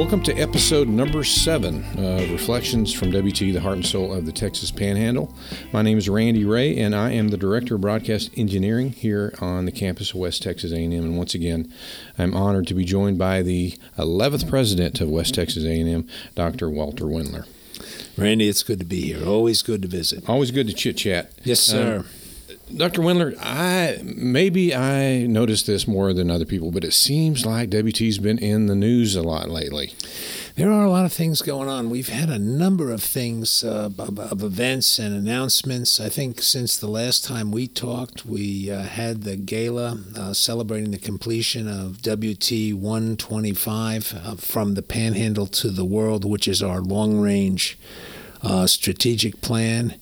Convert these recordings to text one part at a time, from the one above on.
Welcome to episode number seven of Reflections from WT, the heart and soul of the Texas Panhandle. My name is Randy Ray, and I am the Director of Broadcast Engineering here on the campus of West Texas A&M. And once again, I'm honored to be joined by the 11th President of West Texas A&M, Dr. Walter Wendler. Randy, it's good to be here. Always good to visit. Always good to chit chat. Yes, um, sir. Dr. Wendler, I maybe I noticed this more than other people, but it seems like WT's been in the news a lot lately. There are a lot of things going on. We've had a number of things, uh, of, of, events and announcements. I think since the last time we talked, we uh, had the gala uh, celebrating the completion of WT 125 uh, from the Panhandle to the World, which is our long range uh, strategic plan.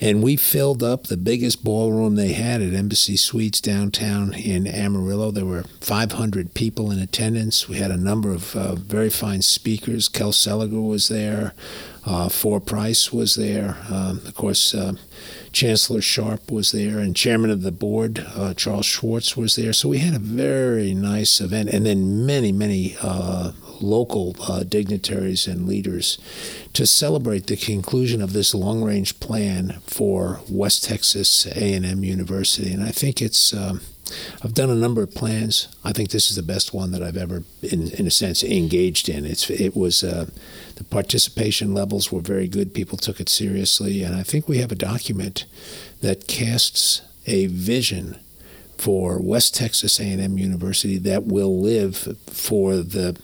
And we filled up the biggest ballroom they had at Embassy Suites downtown in Amarillo. There were 500 people in attendance. We had a number of uh, very fine speakers. Kel Seliger was there. Uh, Four Price was there. Um, of course, uh, Chancellor Sharp was there, and Chairman of the Board, uh, Charles Schwartz, was there. So we had a very nice event, and then many, many uh, local uh, dignitaries and leaders to celebrate the conclusion of this long-range plan for West Texas A&M University. And I think it's um, I've done a number of plans. I think this is the best one that I've ever, in, in a sense, engaged in. It's it was uh, the participation levels were very good. People took it seriously, and I think we have a document that casts a vision for West Texas A&M University that will live for the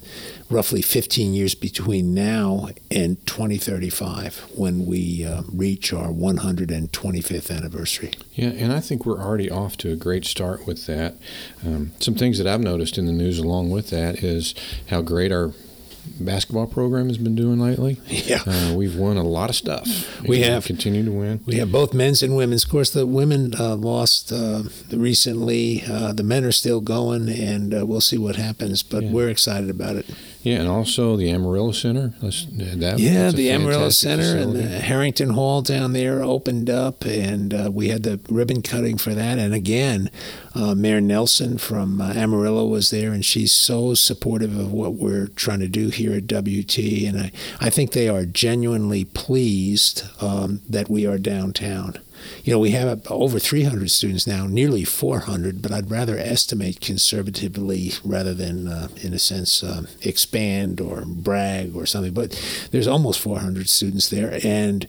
roughly 15 years between now and 2035 when we uh, reach our 125th anniversary. Yeah, and I think we're already off to a great start with that. Um, some things that I've noticed in the news along with that is how great our basketball program has been doing lately. Yeah, uh, we've won a lot of stuff. We have continued to win. We have both men's and women's. Of course, the women uh, lost uh, recently. Uh, the men are still going, and uh, we'll see what happens. But yeah. we're excited about it. Yeah, and also the Amarillo Center. That, yeah, the Amarillo Center facility. and the Harrington Hall down there opened up, and uh, we had the ribbon cutting for that. And again, uh, Mayor Nelson from uh, Amarillo was there, and she's so supportive of what we're trying to do here at WT. And I, I think they are genuinely pleased um, that we are downtown. You know, we have over 300 students now, nearly 400, but I'd rather estimate conservatively rather than, uh, in a sense, uh, expand or brag or something. But there's almost 400 students there, and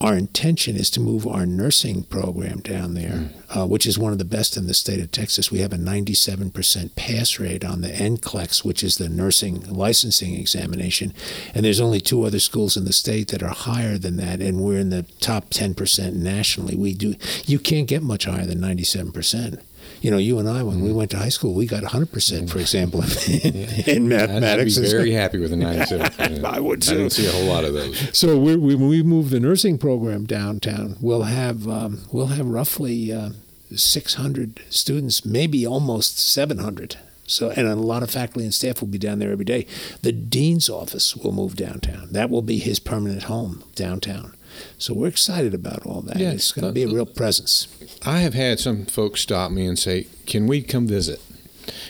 our intention is to move our nursing program down there, mm. uh, which is one of the best in the state of Texas. We have a 97% pass rate on the NCLEX, which is the nursing licensing examination. And there's only two other schools in the state that are higher than that, and we're in the top 10% nationally. We do you can't get much higher than 97% you know, you and I, when mm-hmm. we went to high school, we got 100%, for example, in, yeah. in mathematics. I'd be very happy with a 97. I would too. I don't see a whole lot of those. So we, when we move the nursing program downtown, we'll have, um, we'll have roughly uh, 600 students, maybe almost 700. So, and a lot of faculty and staff will be down there every day. The dean's office will move downtown. That will be his permanent home downtown. So we're excited about all that. Yeah, it's going to uh, be a uh, real presence. I have had some folks stop me and say, "Can we come visit?"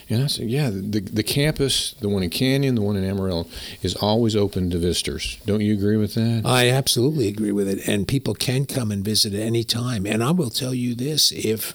And I said, "Yeah, the the campus, the one in Canyon, the one in Amarillo, is always open to visitors. Don't you agree with that?" I absolutely agree with it, and people can come and visit at any time. And I will tell you this: if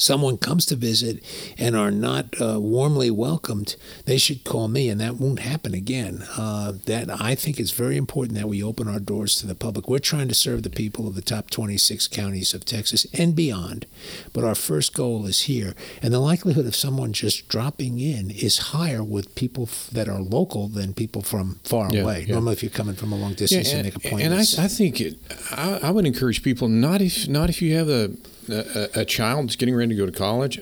someone comes to visit and are not uh, warmly welcomed, they should call me, and that won't happen again. Uh, that I think it's very important that we open our doors to the public. We're trying to serve the people of the top 26 counties of Texas and beyond, but our first goal is here, and the likelihood of someone just dropping in is higher with people that are local than people from far yeah, away. Yeah. Normally, if you're coming from a long distance, yeah, and, you make appointments. And I, I think it, I, I would encourage people not if not if you have a a, a child that's getting ready to go to college,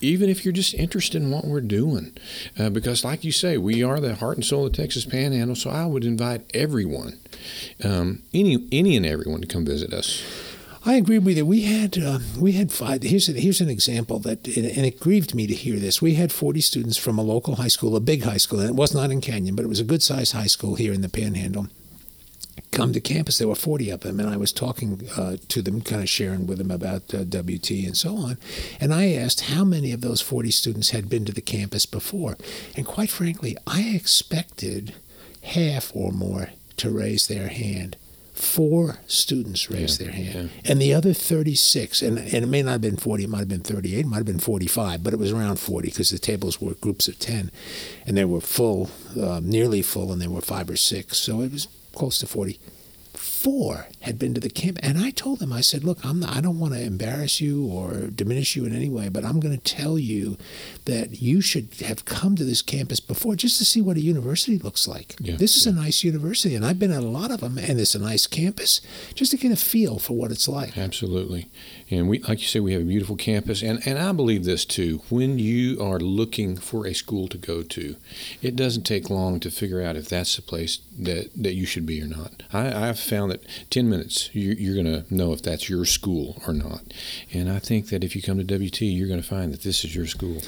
even if you're just interested in what we're doing. Uh, because, like you say, we are the heart and soul of Texas Panhandle, so I would invite everyone, um, any, any and everyone, to come visit us. I agree with you. We had uh, we had five. Here's a, here's an example that, and it grieved me to hear this. We had 40 students from a local high school, a big high school, and it was not in Canyon, but it was a good sized high school here in the Panhandle come to campus. There were 40 of them, and I was talking uh, to them, kind of sharing with them about uh, WT and so on. And I asked how many of those 40 students had been to the campus before. And quite frankly, I expected half or more to raise their hand. Four students raised Yeah, their hand, yeah. and the other 36, and, and it may not have been 40, it might have been 38, it might have been 45, but it was around 40 because the tables were groups of 10, and they were full, uh, nearly full, and there were five or six, so it was close to 40 four had been to the camp, and I told them, I said, "Look, I'm not, I don't want to embarrass you or diminish you in any way, but I'm going to tell you that you should have come to this campus before just to see what a university looks like. Yeah, this is a nice university, and I've been at a lot of them, and it's a nice campus, just to get a feel for what it's like." Absolutely. And we, like you said, we have a beautiful campus. And, and I believe this too. When you are looking for a school to go to, it doesn't take long to figure out if that's the place that, that you should be or not. I, I've found that 10 minutes, you, you're going to know if that's your school or not. And I think that if you come to WT, you're going to find that this is your school.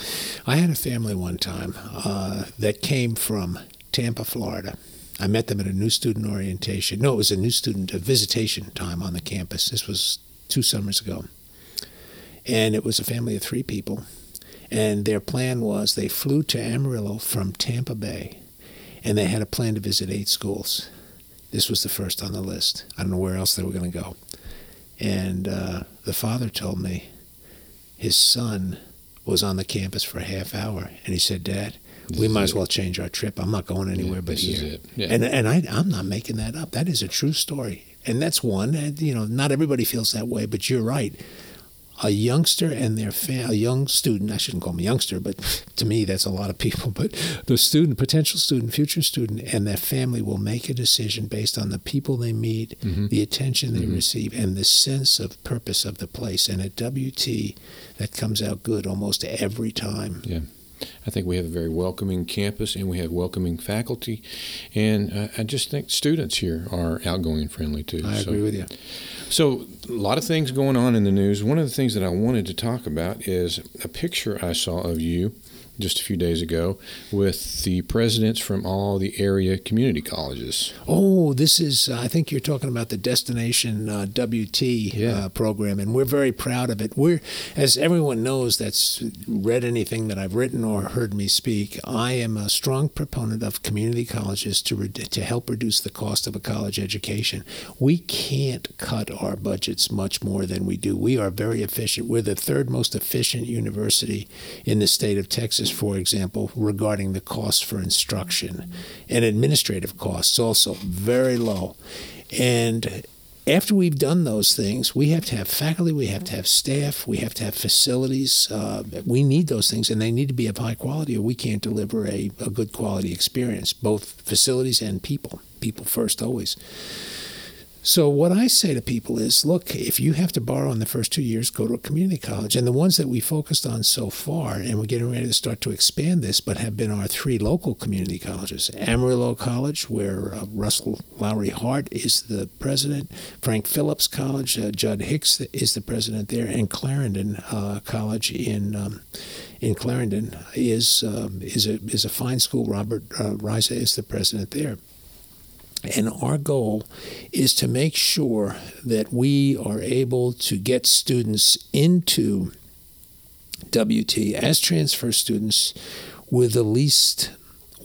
I had a family one time uh, that came from Tampa, Florida. I met them at a new student orientation. No, it was a new student a visitation time on the campus. This was two summers ago. And it was a family of three people. And their plan was they flew to Amarillo from Tampa Bay, and they had a plan to visit eight schools. This was the first on the list. I don't know where else they were going to go. And uh, the father told me his son was on the campus for a half hour, and he said, "Dad, This we might as well change our trip. I'm not going anywhere Yeah, but here." Yeah. And and I, I'm not making that up. That is a true story, and that's one. And, you know, not everybody feels that way, but you're right. A youngster and their fam- a young student, I shouldn't call them a youngster, but to me that's a lot of people. But the student, potential student, future student, and their family will make a decision based on the people they meet, Mhm. the attention they receive, and the sense of purpose of the place. And at WT, that comes out good almost every time. I think we have a very welcoming campus and we have welcoming faculty. And uh, I just think students here are outgoing and friendly too. I So- agree with you. So, a lot of things going on in the news. One of the things that I wanted to talk about is a picture I saw of you just a few days ago with the presidents from all the area community colleges. Oh, this is, uh, I think you're talking about the Destination uh, WT Yeah. uh, program, and we're very proud of it. We're, as everyone knows that's read anything that I've written or heard me speak, I am a strong proponent of community colleges to, re- to help reduce the cost of a college education. We can't cut our budgets much more than we do. We are very efficient. We're the third most efficient university in the state of Texas, for example, regarding the costs for instruction and administrative costs, also very low. And after we've done those things, we have to have faculty, we have to have staff, we have to have facilities. Uh, we need those things, and they need to be of high quality, or we can't deliver a, a good quality experience, both facilities and people. People first, always. So what I say to people is, look, if you have to borrow in the first two years, go to a community college. And the ones that we focused on so far, and we're getting ready to start to expand this, but have been our three local community colleges: Amarillo College, where uh, Russell Lowery-Hart is the president; Frank Phillips College, uh, Jud Hicks is the president there, and Clarendon uh, College in. Um, in Clarendon is um, is a is a fine school. Robert uh, Riza is the president there. And our goal is to make sure that we are able to get students into WT as transfer students with the least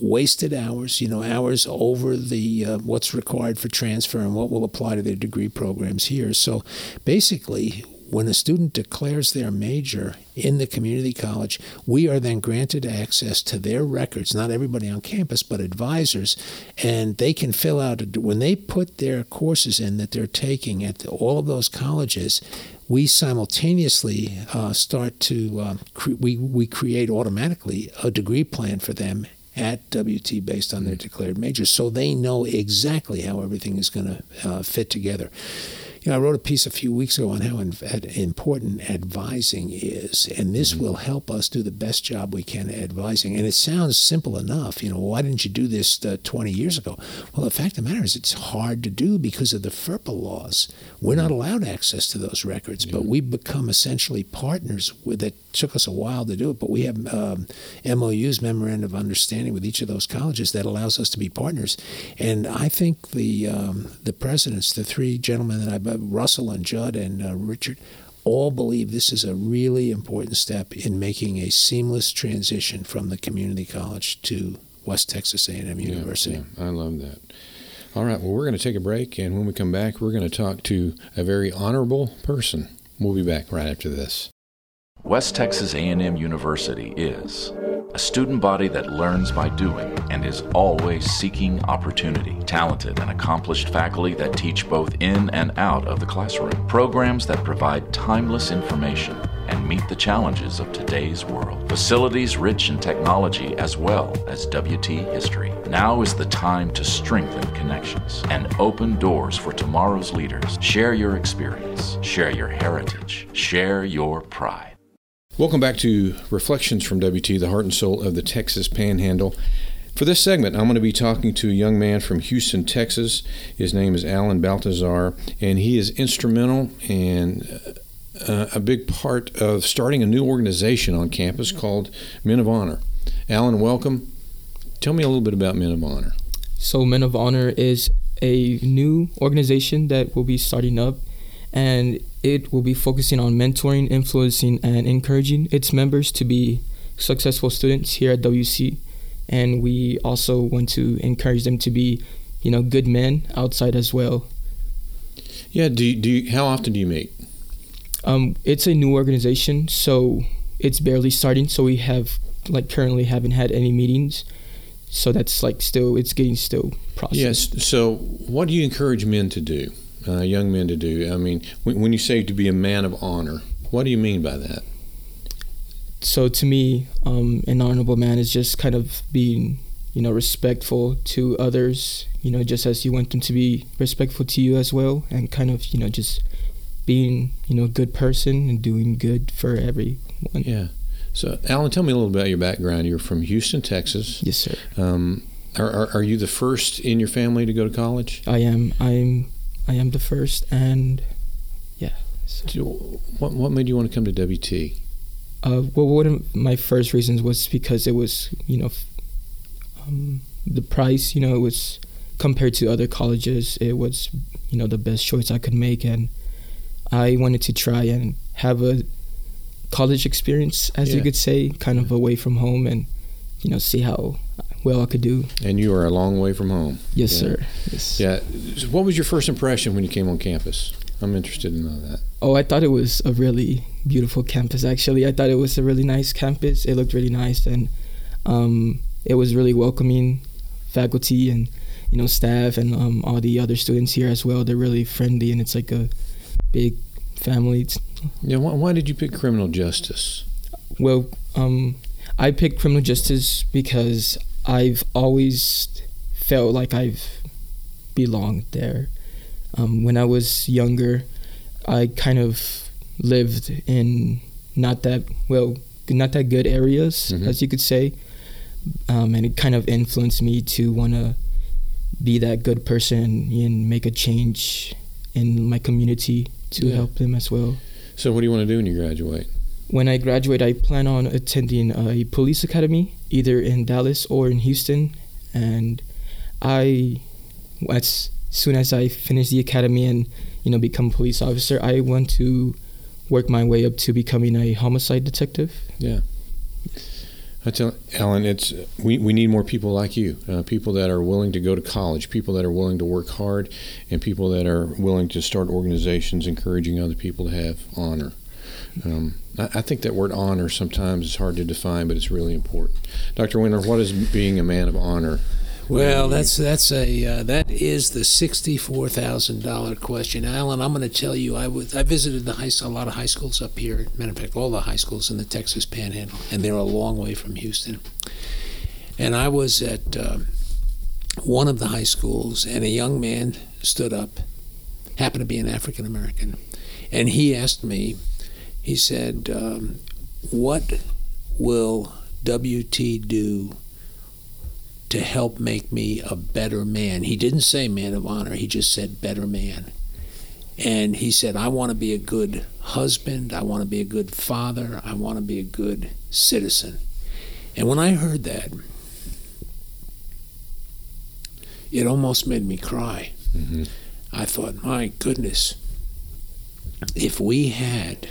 wasted hours, you know, hours over the uh, what's required for transfer and what will apply to their degree programs here. So basically, when a student declares their major in the community college, we are then granted access to their records, not everybody on campus, but advisors, and they can fill out, when they put their courses in that they're taking at all of those colleges, we simultaneously uh, start to, uh, cre- we, we create automatically a degree plan for them at WT based on their declared major, so they know exactly how everything is going to uh, fit together You know, I wrote a piece a few weeks ago on how important advising is, and this mm-hmm. will help us do the best job we can at advising. And it sounds simple enough. You know, why didn't you do this uh, 20 years ago? Well, the fact of the matter is, it's hard to do because of the FERPA laws. We're not allowed access to those records, yeah. but we've become essentially partners with it. Took us a while to do it, but we have um, MOUs, memorandum of understanding, with each of those colleges that allows us to be partners. And I think the um, the presidents, the three gentlemen that I, Russell and Jud and uh, Richard, all believe this is a really important step in making a seamless transition from the community college to West Texas A&M University. Yeah, yeah, I love that. All right, well, we're going to take a break, and when we come back, we're going to talk to a very honorable person. We'll be back right after this. West Texas A&M University is a student body that learns by doing and is always seeking opportunity. Talented and accomplished faculty that teach both in and out of the classroom. Programs that provide timeless information and meet the challenges of today's world. Facilities rich in technology as well as WT history. Now is the time to strengthen connections and open doors for tomorrow's leaders. Share your experience, share your heritage, share your pride. Welcome back to Reflections from WT, the heart and soul of the Texas Panhandle. For this segment, I'm going to be talking to a young man from Houston, Texas. His name is Alan Baltazar, and he is instrumental and uh, a big part of starting a new organization on campus called Men of Honor. Alan, welcome. Tell me a little bit about Men of Honor. So, Men of Honor is a new organization that will be starting up and it will be focusing on mentoring, influencing, and encouraging its members to be successful students here at WC. And we also want to encourage them to be, you know, good men outside as well. Yeah. Do you, do you, how often do you meet? Um, it's a new organization, so it's barely starting. So we have like currently haven't had any meetings. So that's like still it's getting still processed. Yes. So what do you encourage men to do? Uh, young men to do? I mean, when, when you say to be a man of honor, what do you mean by that? So to me, um, an honorable man is just kind of being, you know, respectful to others. You know, just as you want them to be respectful to you as well, and kind of, you know, just being, you know, a good person and doing good for everyone. Yeah. So, Alan, tell me a little about your background. You're from Houston, Texas. Yes, sir. Um, are, are, are, you the first in your family to go to college? I am. I'm I am the first, and yeah. So. What what made you want to come to WT? Uh, well, one of my first reasons was because it was you know um, the price. You know, it was compared to other colleges, it was you know the best choice I could make, and I wanted to try and have a college experience, as yeah. you could say, kind of away from home, and you know see how well I could do. And you are a long way from home. Yes, yeah. sir. Yes. Yeah. What was your first impression when you came on campus? I'm interested in all that. Oh, I thought it was a really beautiful campus. Actually, I thought it was a really nice campus. It looked really nice, and um, it was really welcoming. Faculty and you know staff and um, all the other students here as well. They're really friendly, and it's like a big family. Yeah. Why, why did you pick criminal justice? Well, um, I picked criminal justice because I've always felt like I've belonged there. Um, when I was younger, I kind of lived in not that well, not that good areas, mm-hmm. as you could say, um, and it kind of influenced me to want to be that good person and make a change in my community to yeah. help them as well. So, what do you want to do when you graduate? When I graduate, I plan on attending a police academy, either in Dallas or in Houston. And I, as soon as I finish the academy and you know become a police officer, I want to work my way up to becoming a homicide detective. Yeah. I tell Alan, it's we, we need more people like you, uh, people that are willing to go to college, people that are willing to work hard, and people that are willing to start organizations encouraging other people to have honor. Um, I, I, think that word honor sometimes is hard to define, but it's really important. Dr. Wendler, what is being a man of honor? Well, that's that's a uh, that is the sixty-four thousand dollar question, Alan. I'm going to tell you, I was I visited the high a lot of high schools up here. Matter of fact, all the high schools in the Texas Panhandle, and they're a long way from Houston. And I was at uh, one of the high schools, and a young man stood up happened to be an African American. And he asked me, he said, um, What will WT do to help make me a better man? He didn't say man of honor, he just said better man. And he said, I want to be a good husband, I want to be a good father, I want to be a good citizen. And when I heard that, it almost made me cry. Mm-hmm. I thought, my goodness, if we had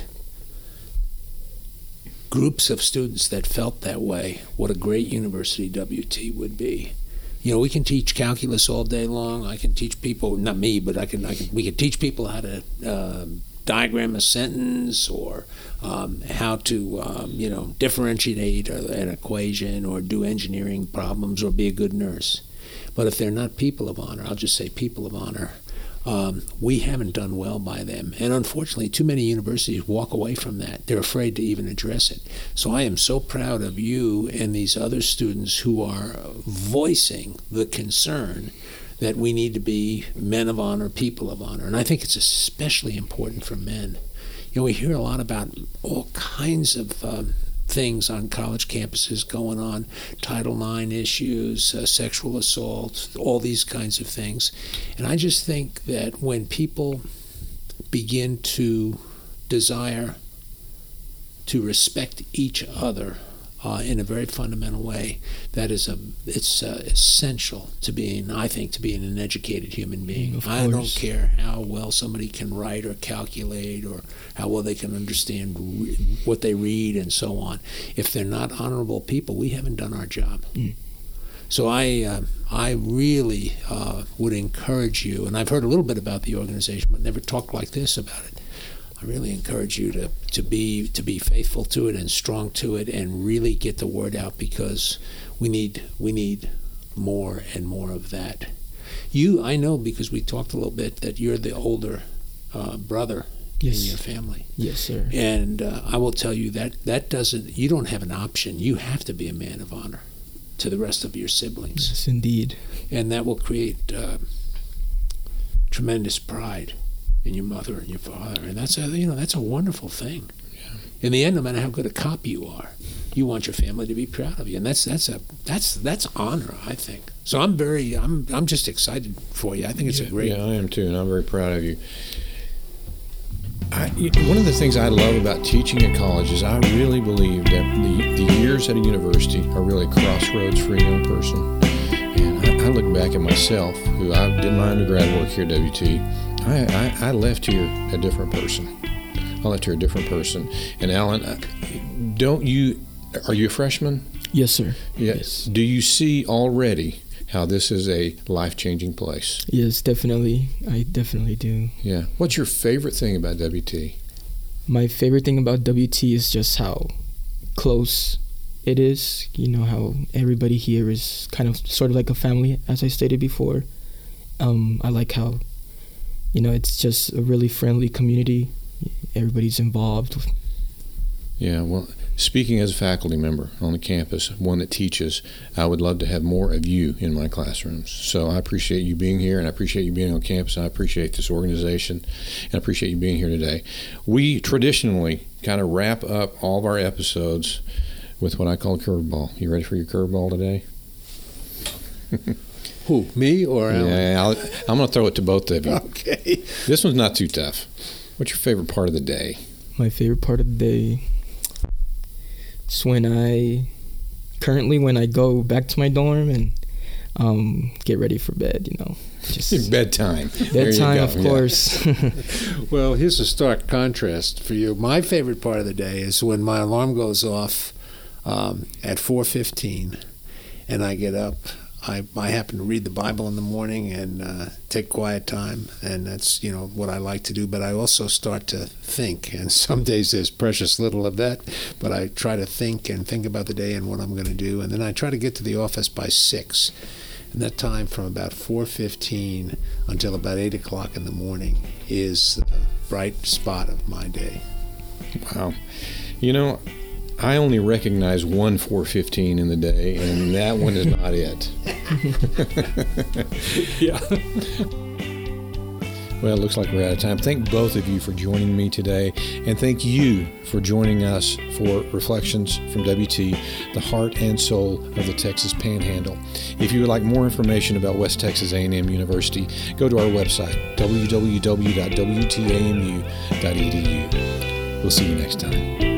groups of students that felt that way, what a great university WT would be. You know, we can teach calculus all day long. I can teach people, not me, but I can, I can we can teach people how to uh, diagram a sentence or um, how to, um, you know, differentiate an equation or do engineering problems or be a good nurse. But if they're not people of honor, I'll just say people of honor, um, we haven't done well by them. And unfortunately, too many universities walk away from that. They're afraid to even address it. So I am so proud of you and these other students who are voicing the concern that we need to be men of honor, people of honor. And I think it's especially important for men. You know, we hear a lot about all kinds of um, things on college campuses going on Title IX issues, uh, sexual assault, all these kinds of things. And I just think that when people begin to desire to respect each other uh, in a very fundamental way. That is a it's uh, essential to being, I think, to being an educated human being. Of I don't care how well somebody can write or calculate or how well they can understand re- what they read and so on. If they're not honorable people, we haven't done our job. Mm. So I, uh, I really uh, would encourage you, and I've heard a little bit about the organization, but never talked like this about it. I really encourage you to, to be to be faithful to it and strong to it, and really get the word out because we need we need more and more of that. You, I know because we talked a little bit that you're the older uh, brother Yes. in your family. Yes, sir. And uh, I will tell you that that doesn't. You don't have an option. You have to be a man of honor to the rest of your siblings, Yes, indeed. and that will create uh, tremendous pride in your mother and your father, and that's a you know that's a wonderful thing. In the end, no matter how good a cop you are, you want your family to be proud of you, and that's that's a that's that's honor, I think. So I'm very I'm I'm just excited for you. I think it's a great. Yeah, I am too, and I'm very proud of you. I, one of the things I love about teaching at college is I really believe that the, the years at a university are really a crossroads for a young person. I, look back at myself, who I did my undergrad work here at WT. I, I, I left here a different person. I left here a different person. And Alan, don't you? Are you a freshman? Yes, sir. Yes. Do you see already how this is a life-changing place? Yes, definitely. I definitely do. Yeah. What's your favorite thing about WT? My favorite thing about WT is just how close it is. You know how everybody here is kind of sort of like a family, as I stated before. Um, I like how, you know, it's just a really friendly community. Everybody's involved. Yeah, well, speaking as a faculty member on the campus, one that teaches, I would love to have more of you in my classrooms. So I appreciate you being here and I appreciate you being on campus. I appreciate this organization and I appreciate you being here today. We traditionally kind of wrap up all of our episodes with what I call a curveball. You ready for your curveball today? Who me or Alan? Yeah, I'll, I'm going to throw it to both of you. Okay. This one's not too tough. What's your favorite part of the day? My favorite part of the day is when I currently when I go back to my dorm and um, get ready for bed. You know, just Bedtime. Bedtime, go. of Yeah. course. Well, here's a stark contrast for you. My favorite part of the day is when my alarm goes off um, at 4:15, and I get up. I, I happen to read the Bible in the morning and uh, take quiet time, and that's you know what I like to do. But I also start to think, and some days there's precious little of that. But I try to think and think about the day and what I'm going to do, and then I try to get to the office by six. And that time from about 4:15 until about 8 o'clock in the morning is the bright spot of my day. Wow. You know, I only recognize one 415 in the day, and that one is not it. Yeah. Well, it looks like we're out of time. Thank both of you for joining me today, and thank you for joining us for Reflections from WT, the heart and soul of the Texas Panhandle. If you would like more information about West Texas A&M University, go to our website www.wtamu.edu. We'll see you next time.